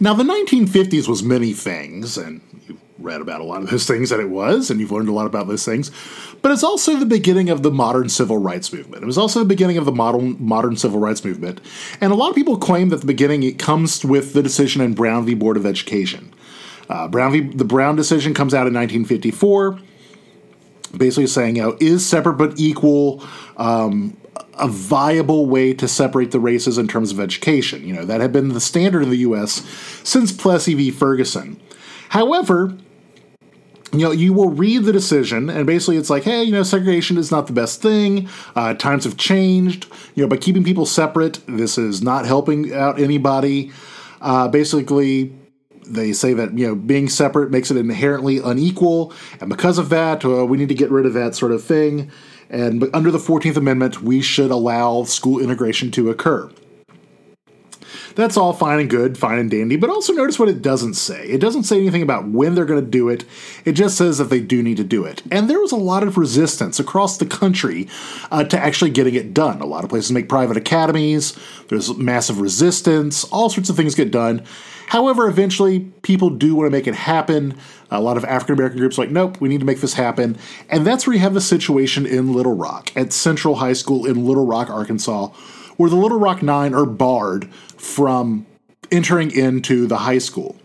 Now, the 1950s was many things, and you've read about a lot of those things that it was, and you've learned a lot about those things. But it's also the beginning of the modern civil rights movement. It was also the beginning of the modern modern civil rights movement, and a lot of people claim that the beginning it comes with the decision in Brown v. Board of Education. Uh, Brown v. The Brown decision comes out in 1954, basically saying, you know, is separate but equal um, a viable way to separate the races in terms of education? You know, that had been the standard in the U.S. since Plessy v. Ferguson. However, you know, you will read the decision, and basically it's like, hey, you know, segregation is not the best thing. Uh, times have changed. You know, by keeping people separate, this is not helping out anybody. Uh, basically, they say that you know being separate makes it inherently unequal, and because of that, uh, we need to get rid of that sort of thing. And under the Fourteenth Amendment, we should allow school integration to occur. That's all fine and good, fine and dandy, but also notice what it doesn't say. It doesn't say anything about when they're going to do it, it just says that they do need to do it. And there was a lot of resistance across the country uh, to actually getting it done. A lot of places make private academies, there's massive resistance, all sorts of things get done. However, eventually people do want to make it happen. A lot of African American groups like, nope, we need to make this happen. And that's where you have the situation in Little Rock, at Central High School in Little Rock, Arkansas, where the Little Rock Nine are barred from entering into the high school.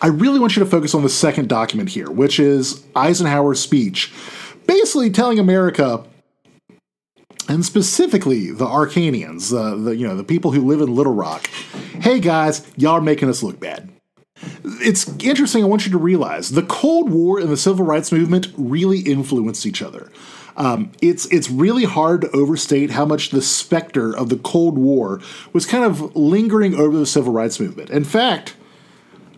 I really want you to focus on the second document here, which is Eisenhower's speech, basically telling America, and specifically the Arcanians, uh, the you know the people who live in Little Rock, hey guys, y'all are making us look bad. It's interesting. I want you to realize the Cold War and the Civil Rights Movement really influenced each other. Um, it's it's really hard to overstate how much the specter of the Cold War was kind of lingering over the civil rights movement. In fact,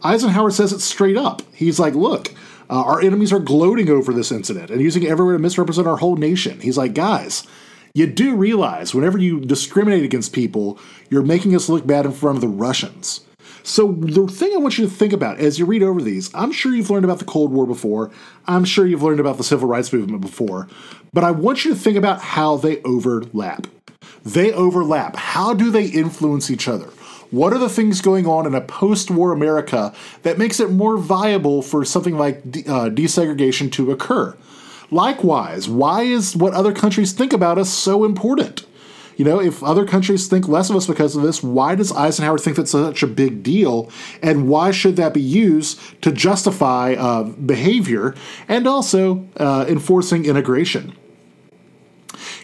Eisenhower says it straight up. He's like, "Look, uh, our enemies are gloating over this incident and using it everywhere to misrepresent our whole nation." He's like, "Guys." You do realize whenever you discriminate against people, you're making us look bad in front of the Russians. So, the thing I want you to think about as you read over these, I'm sure you've learned about the Cold War before. I'm sure you've learned about the Civil Rights Movement before. But I want you to think about how they overlap. They overlap. How do they influence each other? What are the things going on in a post war America that makes it more viable for something like de- uh, desegregation to occur? Likewise, why is what other countries think about us so important? You know, if other countries think less of us because of this, why does Eisenhower think that's such a big deal? And why should that be used to justify uh, behavior and also uh, enforcing integration?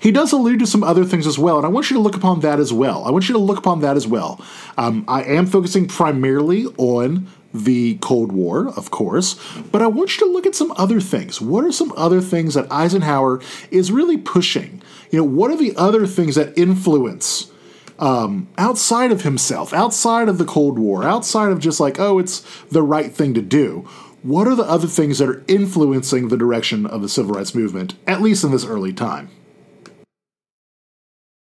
He does allude to some other things as well, and I want you to look upon that as well. I want you to look upon that as well. Um, I am focusing primarily on the Cold War, of course, but I want you to look at some other things. What are some other things that Eisenhower is really pushing? You know, what are the other things that influence um, outside of himself, outside of the Cold War, outside of just like, oh, it's the right thing to do? What are the other things that are influencing the direction of the civil rights movement, at least in this early time?